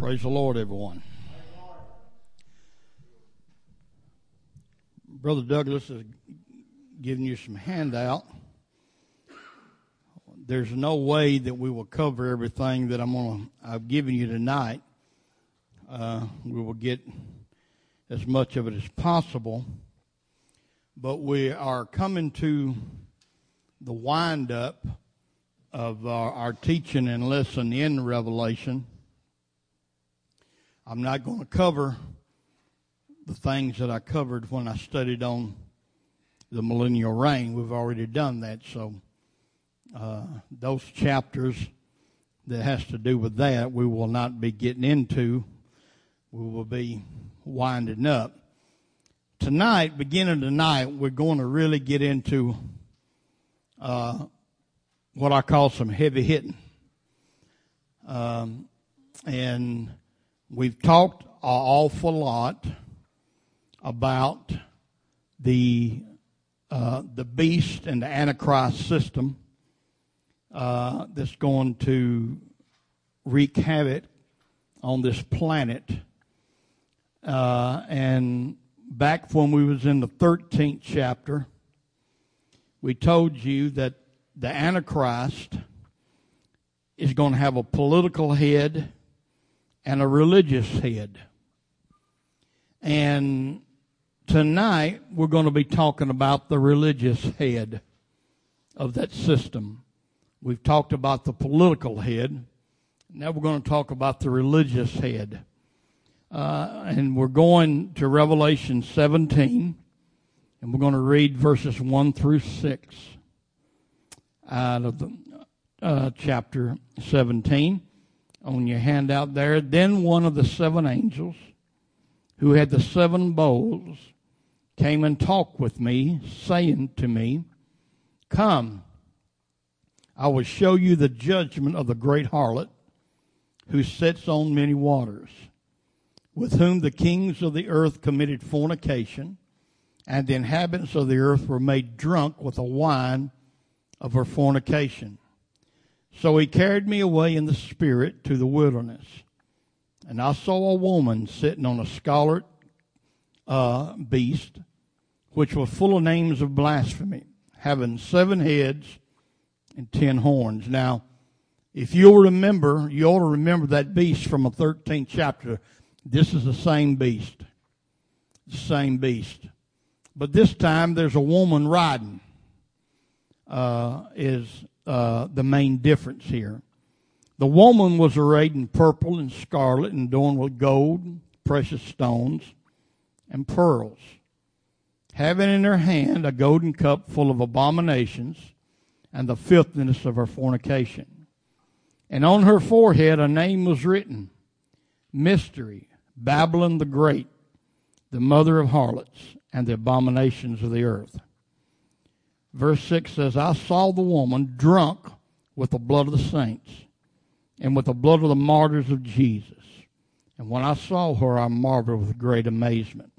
Praise the Lord, everyone. Brother Douglas is giving you some handout. There's no way that we will cover everything that I'm to, I've given you tonight. Uh, we will get as much of it as possible. But we are coming to the wind up of our, our teaching and lesson in Revelation. I'm not going to cover the things that I covered when I studied on the millennial reign. We've already done that. So uh, those chapters that has to do with that, we will not be getting into. We will be winding up. Tonight, beginning tonight, we're going to really get into uh, what I call some heavy hitting. Um, and we've talked an awful lot about the uh, the beast and the antichrist system uh, that's going to wreak havoc on this planet. Uh, and back when we was in the 13th chapter, we told you that the Antichrist is going to have a political head and a religious head. And tonight we're going to be talking about the religious head of that system. We've talked about the political head. Now we're going to talk about the religious head. Uh, and we're going to Revelation 17, and we're going to read verses 1 through 6 out of the uh, chapter 17 on your handout there. Then one of the seven angels who had the seven bowls came and talked with me, saying to me, Come, I will show you the judgment of the great harlot who sits on many waters, with whom the kings of the earth committed fornication, and the inhabitants of the earth were made drunk with the wine of her fornication. So he carried me away in the spirit to the wilderness. And I saw a woman sitting on a scarlet uh, beast, which was full of names of blasphemy, having seven heads and ten horns. Now, if you'll remember, you ought to remember that beast from a 13th chapter. This is the same beast. The same beast. But this time there's a woman riding uh, is uh, the main difference here. The woman was arrayed in purple and scarlet and adorned with gold, precious stones, and pearls, having in her hand a golden cup full of abominations and the filthiness of her fornication. And on her forehead a name was written Mystery, Babylon the Great, the mother of harlots and the abominations of the earth. Verse 6 says, I saw the woman drunk with the blood of the saints and with the blood of the martyrs of Jesus. And when I saw her, I marveled with great amazement.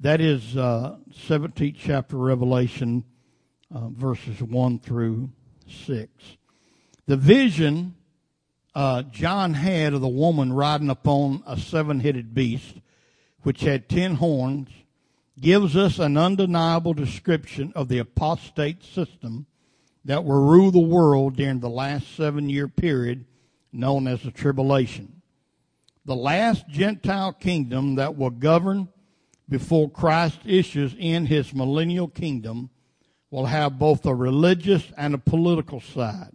That is uh, 17th chapter Revelation, uh, verses 1 through 6. The vision uh, John had of the woman riding upon a seven headed beast, which had ten horns gives us an undeniable description of the apostate system that will rule the world during the last seven year period known as the tribulation. The last Gentile kingdom that will govern before Christ issues in his millennial kingdom will have both a religious and a political side.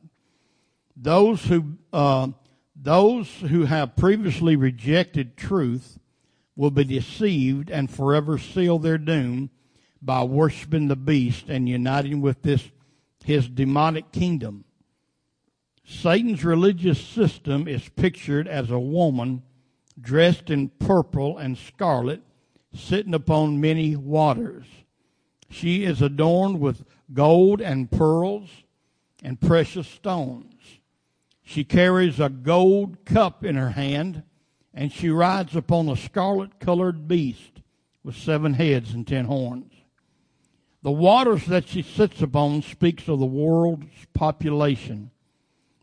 Those who, uh, those who have previously rejected truth will be deceived and forever seal their doom by worshiping the beast and uniting with this his demonic kingdom. Satan's religious system is pictured as a woman dressed in purple and scarlet sitting upon many waters. She is adorned with gold and pearls and precious stones. She carries a gold cup in her hand and she rides upon a scarlet colored beast with seven heads and ten horns. The waters that she sits upon speaks of the world's population.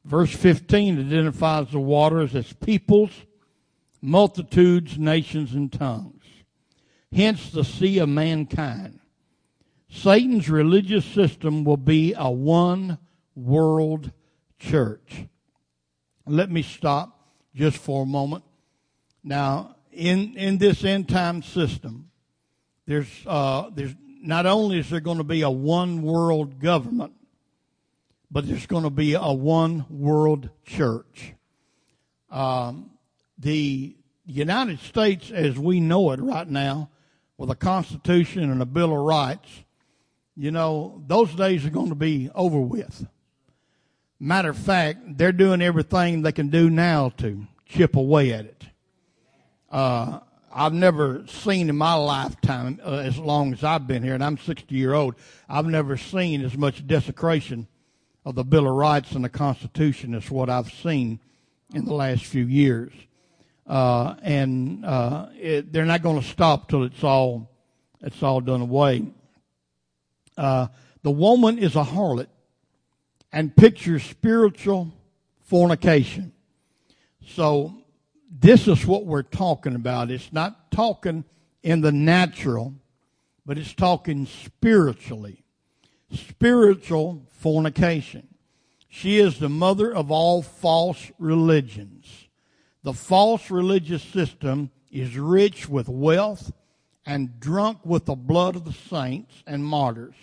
Verse 15 identifies the waters as peoples, multitudes, nations, and tongues. Hence the sea of mankind. Satan's religious system will be a one world church. Let me stop just for a moment. Now, in, in this end time system, there's, uh, there's not only is there going to be a one world government, but there's going to be a one world church. Um, the United States, as we know it right now, with a Constitution and a Bill of Rights, you know, those days are going to be over with. Matter of fact, they're doing everything they can do now to chip away at it. Uh, I've never seen in my lifetime, uh, as long as I've been here, and I'm 60 year old, I've never seen as much desecration of the Bill of Rights and the Constitution as what I've seen in the last few years. Uh, and uh, it, they're not going to stop till it's all it's all done away. Uh, the woman is a harlot and pictures spiritual fornication. So this is what we're talking about. It's not talking in the natural, but it's talking spiritually. Spiritual fornication. She is the mother of all false religions. The false religious system is rich with wealth and drunk with the blood of the saints and martyrs.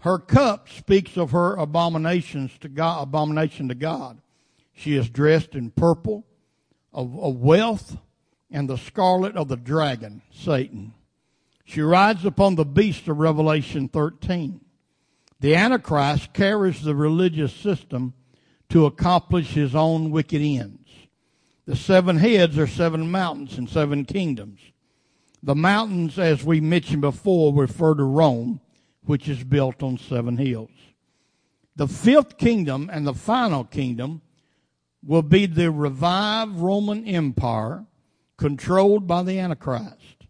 Her cup speaks of her abominations to God, abomination to God. She is dressed in purple of, of wealth and the scarlet of the dragon, Satan. She rides upon the beast of Revelation 13. The Antichrist carries the religious system to accomplish his own wicked ends. The seven heads are seven mountains and seven kingdoms. The mountains, as we mentioned before, refer to Rome, which is built on seven hills. The fifth kingdom and the final kingdom will be the revived Roman Empire controlled by the Antichrist.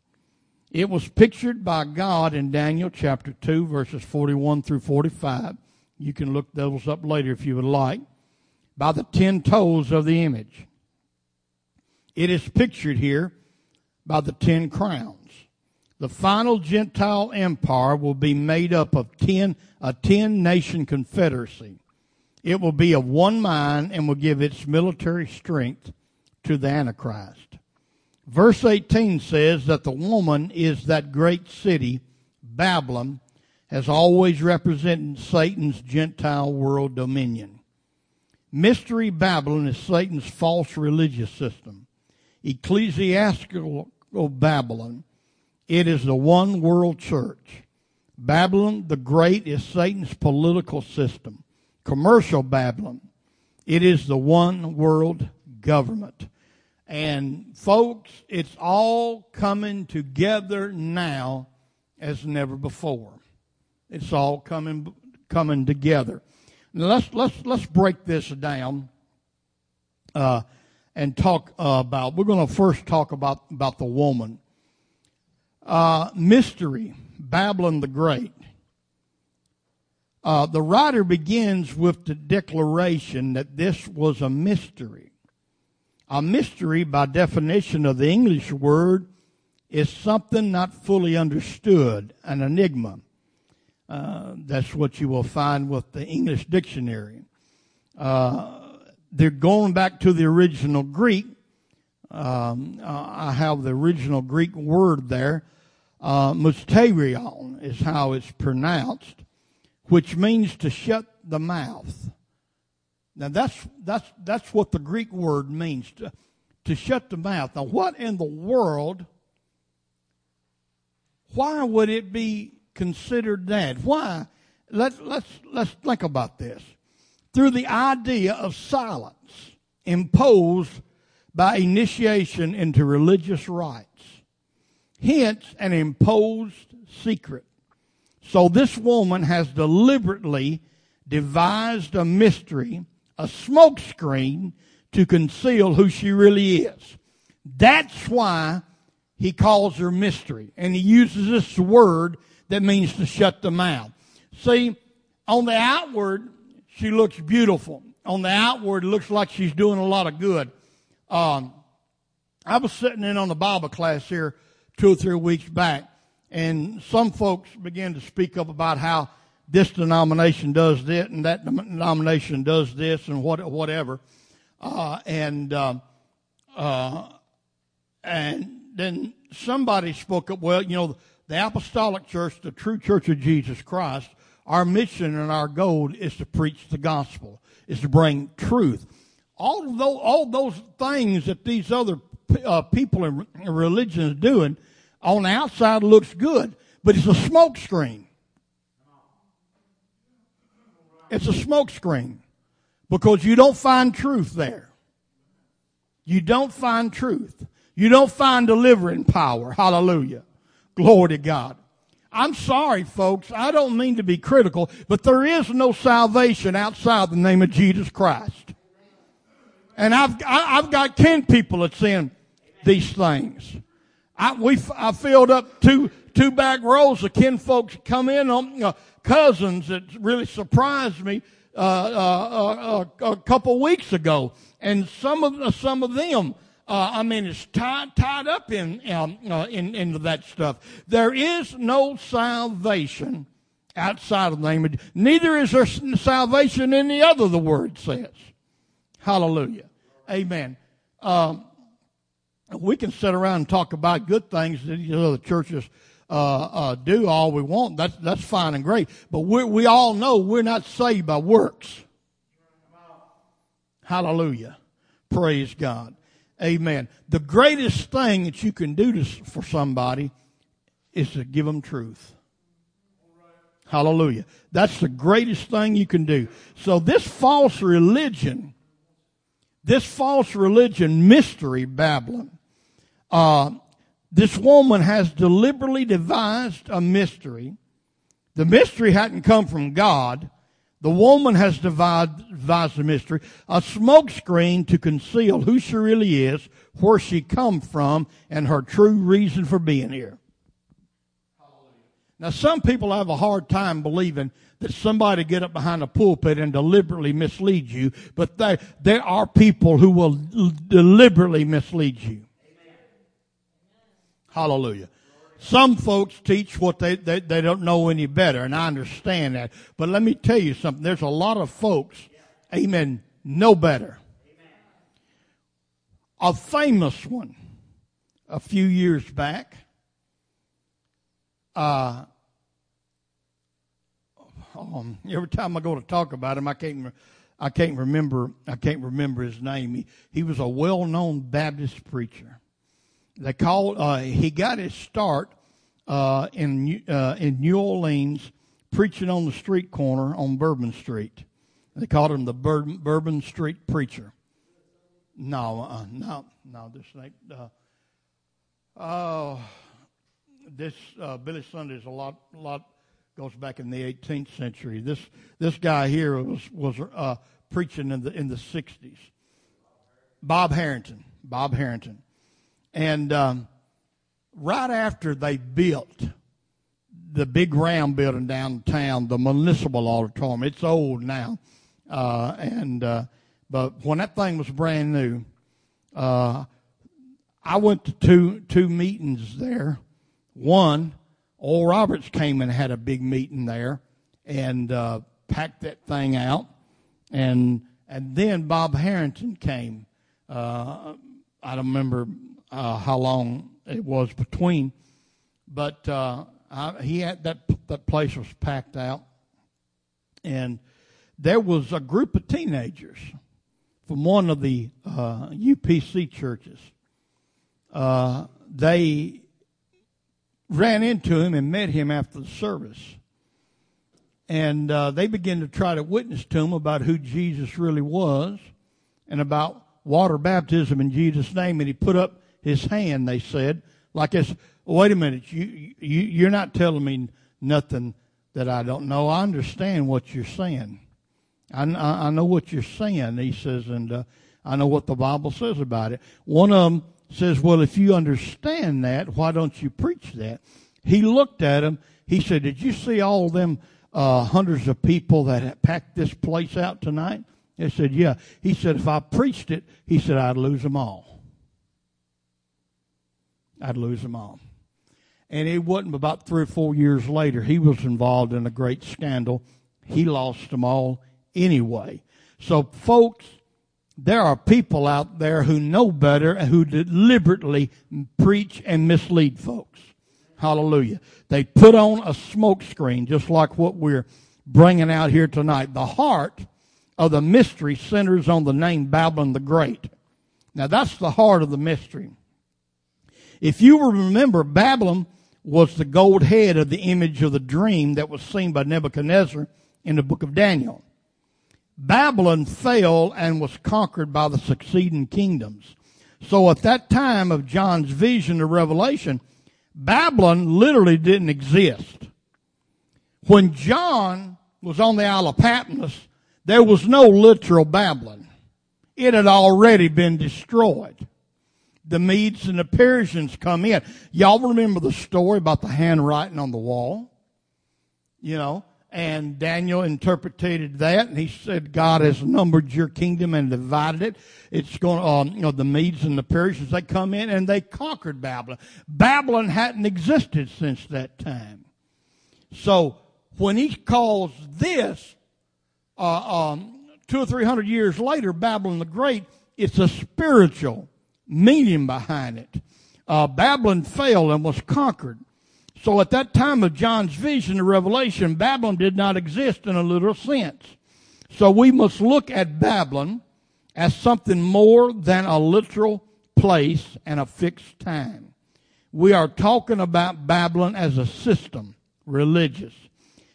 It was pictured by God in Daniel chapter 2, verses 41 through 45. You can look those up later if you would like. By the ten toes of the image. It is pictured here by the ten crowns. The final Gentile empire will be made up of ten, a ten nation confederacy. It will be of one mind and will give its military strength to the Antichrist. Verse 18 says that the woman is that great city, Babylon, has always represented Satan's Gentile world dominion. Mystery Babylon is Satan's false religious system. Ecclesiastical Babylon, it is the one world church. Babylon the Great is Satan's political system commercial Babylon. It is the one world government. And folks, it's all coming together now as never before. It's all coming coming together. Now let's let's let's break this down uh, and talk uh, about. We're going to first talk about about the woman. Uh, mystery, Babylon the Great. Uh, the writer begins with the declaration that this was a mystery. A mystery, by definition of the English word, is something not fully understood, an enigma. Uh, that's what you will find with the English dictionary. Uh, they're going back to the original Greek. Um, uh, I have the original Greek word there. Uh, is how it's pronounced which means to shut the mouth. Now that's that's that's what the Greek word means to to shut the mouth. Now what in the world why would it be considered that? Why? Let, let's, let's think about this. Through the idea of silence imposed by initiation into religious rites. Hence, an imposed secret. So this woman has deliberately devised a mystery, a smokescreen to conceal who she really is. That's why he calls her mystery. And he uses this word that means to shut the mouth. See, on the outward, she looks beautiful. on the outward, it looks like she's doing a lot of good. Um, I was sitting in on the Bible class here two or three weeks back, and some folks began to speak up about how this denomination does this and that denomination does this and what, whatever. Uh, and, uh, uh, and then somebody spoke up, well, you know, the apostolic church, the true church of Jesus Christ, our mission and our goal is to preach the gospel, is to bring truth. All those, all those things that these other uh, people in religion is doing on the outside looks good, but it's a smoke screen. It's a smoke screen because you don't find truth there. You don't find truth. You don't find delivering power. Hallelujah. Glory to God. I'm sorry, folks. I don't mean to be critical, but there is no salvation outside the name of Jesus Christ. And I've, I, have got 10 people that's in these things. I, we, I filled up two, two back rows of kin folks come in on, uh, cousins that really surprised me, uh, uh, uh a couple weeks ago. And some of, some of them, uh, I mean, it's tied, tied up in, um, uh, in, into that stuff. There is no salvation outside of the name of, neither is there salvation in the other, the word says. Hallelujah. Amen. Um, we can sit around and talk about good things that you know, the churches uh, uh, do all we want. That's that's fine and great. But we we all know we're not saved by works. Hallelujah. Praise God. Amen. The greatest thing that you can do to, for somebody is to give them truth. Hallelujah. That's the greatest thing you can do. So this false religion, this false religion mystery, Babylon, uh, this woman has deliberately devised a mystery. The mystery hadn't come from God. The woman has devised, devised a mystery, a smokescreen to conceal who she really is, where she come from, and her true reason for being here. Now, some people have a hard time believing that somebody get up behind a pulpit and deliberately mislead you, but there, there are people who will deliberately mislead you. Hallelujah. Some folks teach what they, they, they don't know any better, and I understand that. But let me tell you something. There's a lot of folks, amen, know better. A famous one a few years back, uh, um, every time I go to talk about him, I can't, I can't remember, I can't remember his name. He, he was a well-known Baptist preacher they called. Uh, he got his start uh, in uh, in New Orleans, preaching on the street corner on Bourbon Street. They called him the Bourbon, Bourbon Street preacher. No, uh, no, no. This ain't. Uh, oh, this uh, Billy Sunday is a lot, lot goes back in the 18th century. This this guy here was was uh, preaching in the in the 60s. Bob Harrington. Bob Harrington. And um, right after they built the big round building downtown, the municipal auditorium, it's old now. Uh, and uh, but when that thing was brand new, uh, I went to two two meetings there. One, Oral Roberts came and had a big meeting there, and uh, packed that thing out, and and then Bob Harrington came. Uh, I don't remember uh, how long it was between, but uh, I, he had that that place was packed out, and there was a group of teenagers from one of the uh, UPC churches. Uh, they ran into him and met him after the service. And uh, they began to try to witness to him about who Jesus really was and about water baptism in Jesus' name. And he put up his hand, they said, like this, wait a minute, you, you, you're not telling me nothing that I don't know. I understand what you're saying. I, I know what you're saying, he says, and uh, I know what the Bible says about it. One of them says, well, if you understand that, why don't you preach that? He looked at him. He said, did you see all them uh, hundreds of people that packed this place out tonight? They said, yeah. He said, if I preached it, he said, I'd lose them all. I'd lose them all. And it wasn't about three or four years later, he was involved in a great scandal. He lost them all anyway. So folks, there are people out there who know better and who deliberately preach and mislead folks. Hallelujah. They put on a smoke screen, just like what we're bringing out here tonight. The heart of the mystery centers on the name Babylon the Great. Now that's the heart of the mystery. If you remember, Babylon was the gold head of the image of the dream that was seen by Nebuchadnezzar in the book of Daniel. Babylon fell and was conquered by the succeeding kingdoms. So at that time of John's vision of Revelation, Babylon literally didn't exist. When John was on the Isle of Patmos, there was no literal Babylon. It had already been destroyed. The Medes and the Persians come in. Y'all remember the story about the handwriting on the wall? You know, and Daniel interpreted that, and he said, God has numbered your kingdom and divided it. It's going, um, you know, the Medes and the Persians, they come in and they conquered Babylon. Babylon hadn't existed since that time. So, when he calls this, uh, um, two or three hundred years later, Babylon the Great, it's a spiritual meaning behind it. Uh, Babylon fell and was conquered. So at that time of John's vision of Revelation, Babylon did not exist in a literal sense. So we must look at Babylon as something more than a literal place and a fixed time. We are talking about Babylon as a system, religious,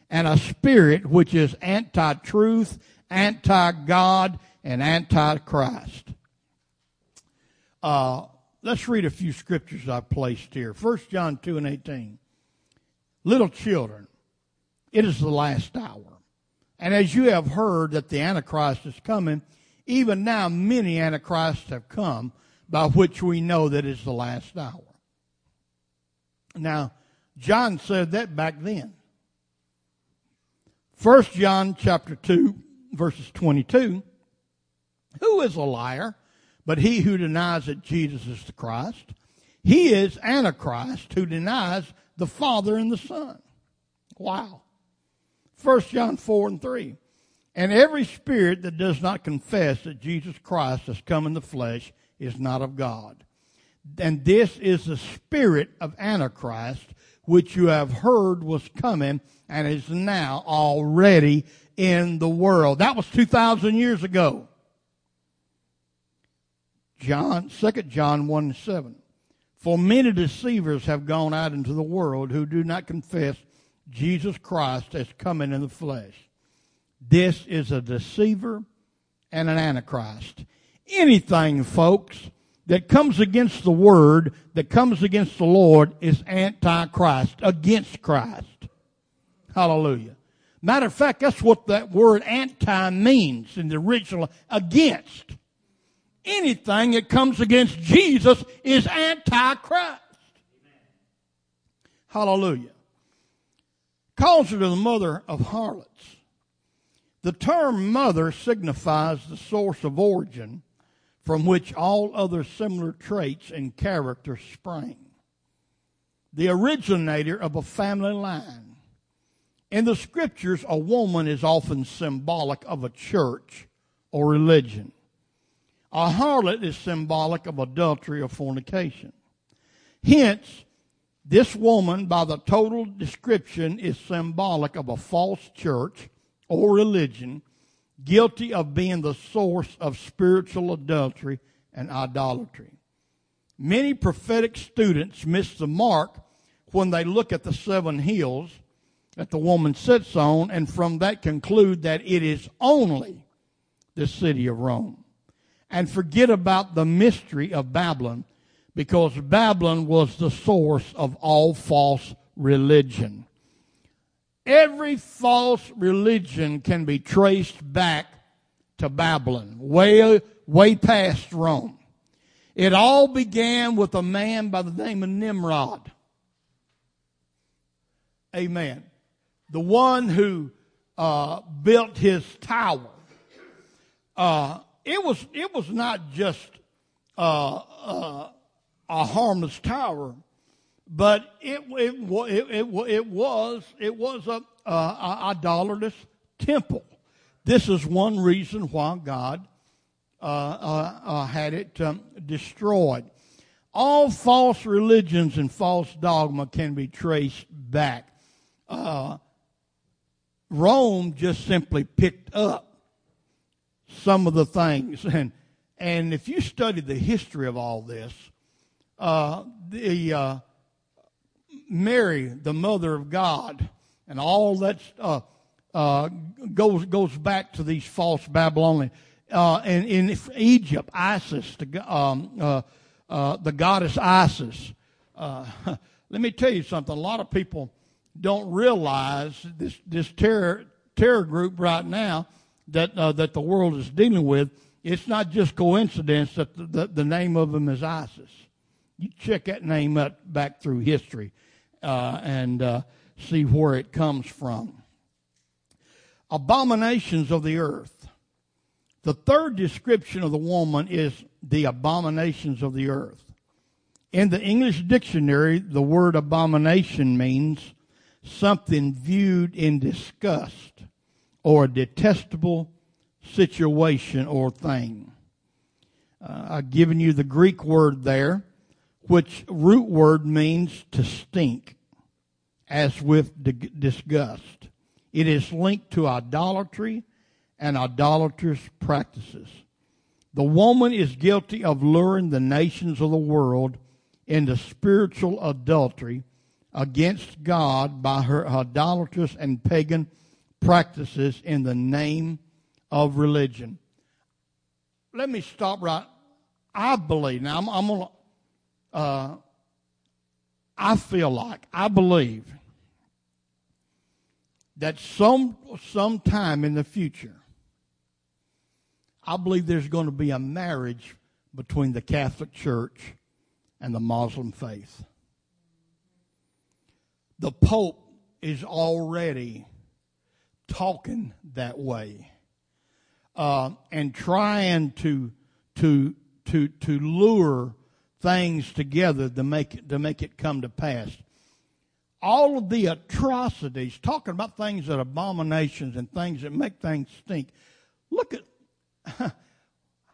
and a spirit which is anti-truth, anti-God, and anti-Christ. Uh, let's read a few scriptures I've placed here. 1 John 2 and 18. Little children, it is the last hour. And as you have heard that the Antichrist is coming, even now many Antichrists have come, by which we know that it's the last hour. Now, John said that back then. First John chapter 2, verses 22. Who is a liar but he who denies that Jesus is the Christ? He is Antichrist who denies the Father and the Son. Wow. 1 John 4 and 3. And every spirit that does not confess that Jesus Christ has come in the flesh is not of God. And this is the spirit of Antichrist, which you have heard was coming and is now already in the world. That was 2,000 years ago. John, 2 John 1 7. For many deceivers have gone out into the world who do not confess Jesus Christ as coming in the flesh. This is a deceiver and an antichrist. Anything, folks, that comes against the word, that comes against the Lord, is antichrist, against Christ. Hallelujah. Matter of fact, that's what that word anti means in the original, against anything that comes against Jesus is antichrist. Hallelujah. Calls her the mother of harlots. The term mother signifies the source of origin from which all other similar traits and characters spring. The originator of a family line. In the scriptures, a woman is often symbolic of a church or religion. A harlot is symbolic of adultery or fornication. Hence, this woman, by the total description, is symbolic of a false church or religion guilty of being the source of spiritual adultery and idolatry. Many prophetic students miss the mark when they look at the seven hills that the woman sits on and from that conclude that it is only the city of Rome and forget about the mystery of Babylon because Babylon was the source of all false religion. Every false religion can be traced back to Babylon, way, way past Rome. It all began with a man by the name of Nimrod. Amen. The one who uh, built his tower uh, it was it was not just uh, uh, a harmless tower, but it it it, it, it was it was a, a, a idolatrous temple. This is one reason why God uh, uh, uh, had it um, destroyed. All false religions and false dogma can be traced back. Uh, Rome just simply picked up some of the things, and and if you study the history of all this, uh, the uh, Mary, the mother of God, and all that uh, uh, goes goes back to these false Babylonian. Uh, and in Egypt, Isis, the, um, uh, the goddess Isis. Let me tell you something. A lot of people don't realize this this terror terror group right now that uh, that the world is dealing with. It's not just coincidence that the, the, the name of them is ISIS. You check that name up back through history uh, and uh, see where it comes from. Abominations of the earth. The third description of the woman is the abominations of the earth. In the English dictionary, the word abomination means something viewed in disgust or a detestable situation or thing. Uh, I've given you the Greek word there which root word means to stink, as with disgust. It is linked to idolatry and idolatrous practices. The woman is guilty of luring the nations of the world into spiritual adultery against God by her idolatrous and pagan practices in the name of religion. Let me stop right. I believe, now I'm, I'm going to uh, I feel like, I believe that some sometime in the future, I believe there's going to be a marriage between the Catholic Church and the Muslim faith. The Pope is already talking that way uh, and trying to to to to lure things together to make it, to make it come to pass. All of the atrocities, talking about things that abominations and things that make things stink. Look at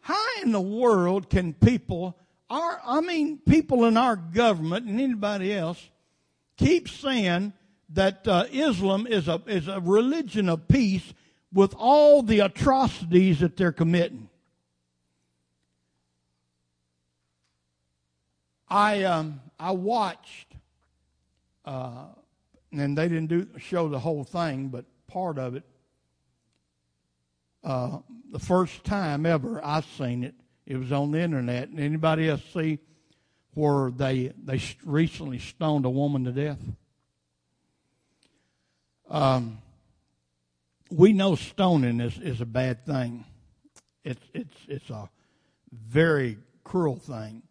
how in the world can people, our, I mean, people in our government and anybody else, keep saying that uh, Islam is a is a religion of peace with all the atrocities that they're committing. I um, I watched, uh, and they didn't do show the whole thing, but part of it. Uh, the first time ever I seen it, it was on the internet. And anybody else see where they they recently stoned a woman to death? Um, we know stoning is, is a bad thing. It's it's it's a very cruel thing.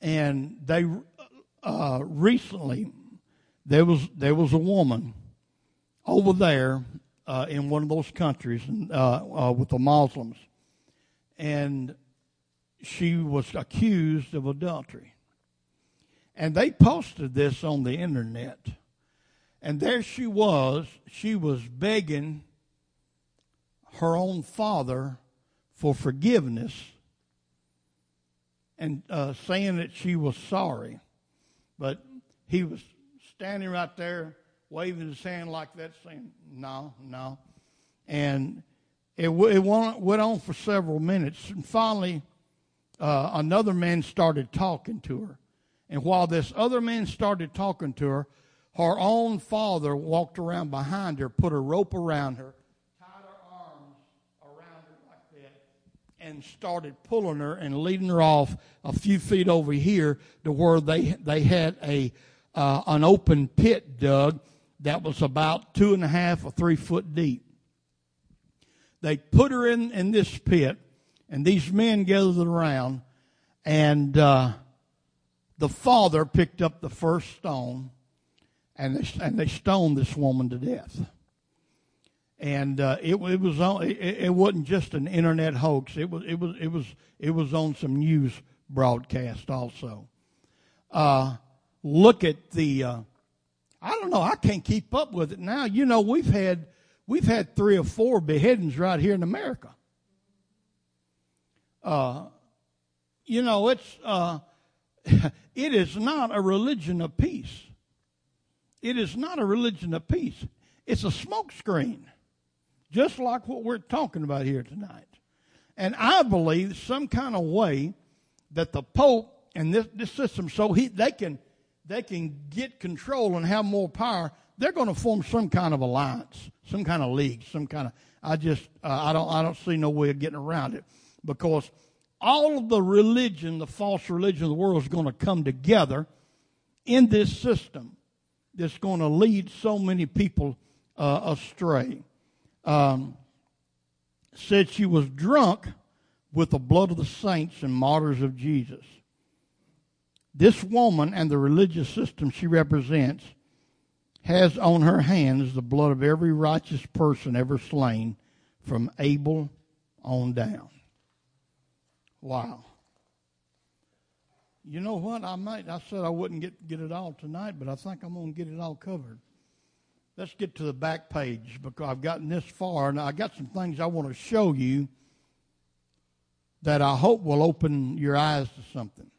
And they uh, recently there was there was a woman over there uh, in one of those countries uh, uh, with the Muslims, and she was accused of adultery, and they posted this on the internet, and there she was. She was begging her own father for forgiveness and uh, saying that she was sorry. But he was standing right there, waving his hand like that, saying, No, no. And it, it went on for several minutes. And finally, uh, another man started talking to her. And while this other man started talking to her, her own father walked around behind her, put a rope around her, tied her arms around her like that, and started pulling her and leading her off a few feet over here to where they they had a uh, an open pit dug that was about two and a half or three foot deep. They put her in in this pit, and these men gathered around, and uh, the father picked up the first stone, and they, and they stoned this woman to death. and uh, it, it was on. It, it wasn't just an internet hoax. It was it was it was it was on some news broadcast also. Uh, look at the. Uh, I don't know. I can't keep up with it now. You know, we've had we've had three or four beheadings right here in America. Uh, you know, it's uh, it is not a religion of peace. It is not a religion of peace. It's a smokescreen, just like what we're talking about here tonight. And I believe some kind of way that the Pope and this, this system, so he, they can they can get control and have more power. They're going to form some kind of alliance, some kind of league, some kind of. I just uh, I don't I don't see no way of getting around it because all of the religion, the false religion of the world is going to come together in this system that's going to lead so many people uh, astray. Um, said she was drunk with the blood of the saints and martyrs of Jesus. This woman and the religious system she represents has on her hands the blood of every righteous person ever slain from Abel on down. Wow. You know what? I might. I said I wouldn't get get it all tonight, but I think I'm going to get it all covered. Let's get to the back page because I've gotten this far, and I got some things I want to show you that I hope will open your eyes to something.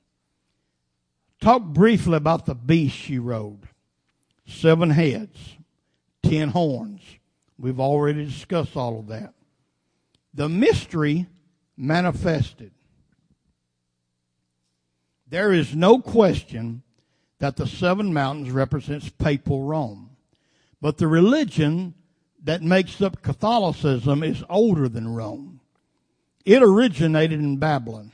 Talk briefly about the beast she rode. Seven heads, ten horns. We've already discussed all of that. The mystery manifested. There is no question that the seven mountains represents papal Rome. But the religion that makes up Catholicism is older than Rome. It originated in Babylon.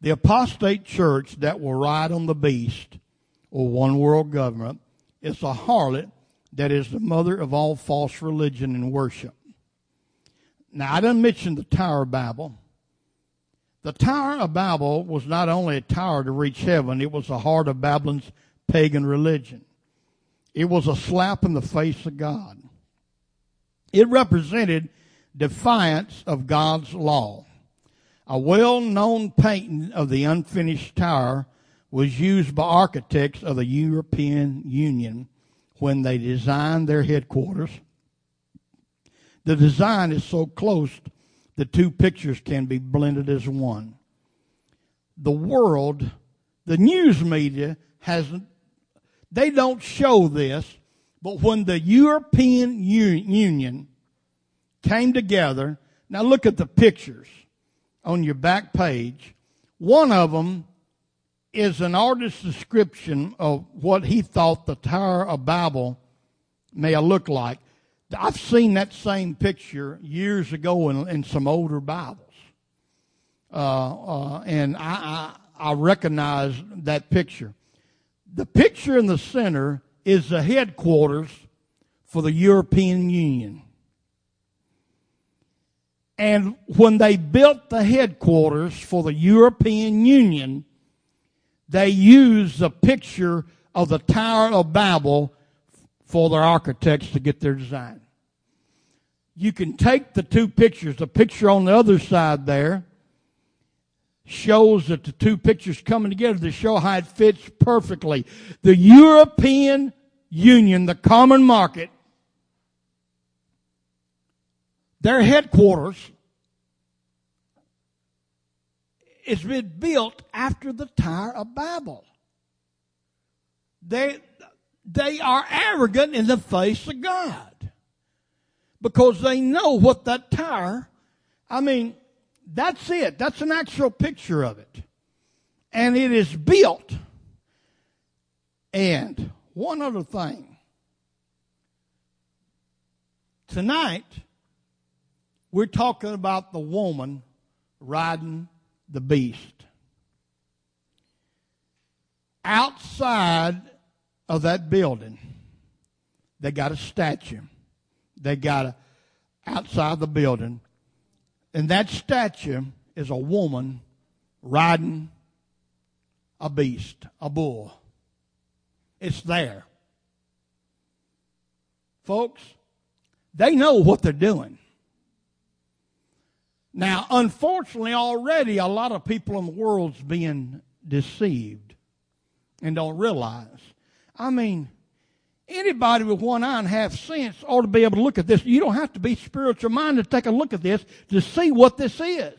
The apostate church that will ride on the beast or one world government is a harlot that is the mother of all false religion and worship. Now, I didn't mention the Tower Babel. The Tower of Babel was not only a tower to reach heaven, it was the heart of Babylon's pagan religion. It was a slap in the face of God. It represented defiance of God's law. A well-known painting of the unfinished tower was used by architects of the European Union when they designed their headquarters. The design is so close the two pictures can be blended as one. The world, the news media hasn't, they don't show this, but when the European Union came together, now look at the pictures on your back page. One of them is an artist's description of what he thought the Tower of Babel may have looked like. I've seen that same picture years ago in, in some older Bibles. Uh, uh, and I, I, I recognize that picture. The picture in the center is the headquarters for the European Union. And when they built the headquarters for the European Union, they used the picture of the Tower of Babel for their architects to get their design. You can take the two pictures. The picture on the other side there shows that the two pictures coming together to show how it fits perfectly. The European Union, the common market, their headquarters is built after the Tower of Babel. They, they are arrogant in the face of God because they know what that tower, I mean, that's it. That's an actual picture of it. And it is built. And one other thing. Tonight, we're talking about the woman riding the beast. Outside of that building, they got a statue. They got a, outside the building. And that statue is a woman riding a beast, a bull. It's there. Folks, They know what they're doing. Now, unfortunately, already a lot of people in the world's being deceived and don't realize. I mean, anybody with one eye and half sense ought to be able to look at this. You don't have to be spiritual minded to take a look at this to see what this is.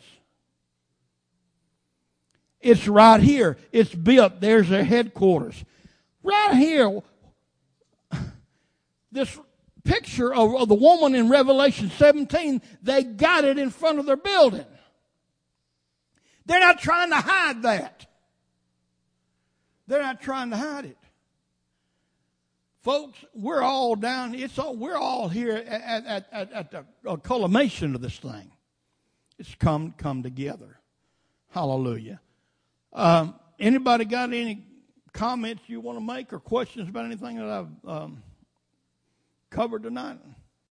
It's right here. It's built. There's their headquarters. Right here, this picture of, of, the woman in Revelation 17, they got it in front of their building. They're not trying to hide that. They're not trying to hide it. Folks, we're all down, it's all, we're all here at, at, at, at the culmination of this thing. It's come, come together. Hallelujah. Um, anybody got any comments you want to make or questions about anything that I've um, covered tonight?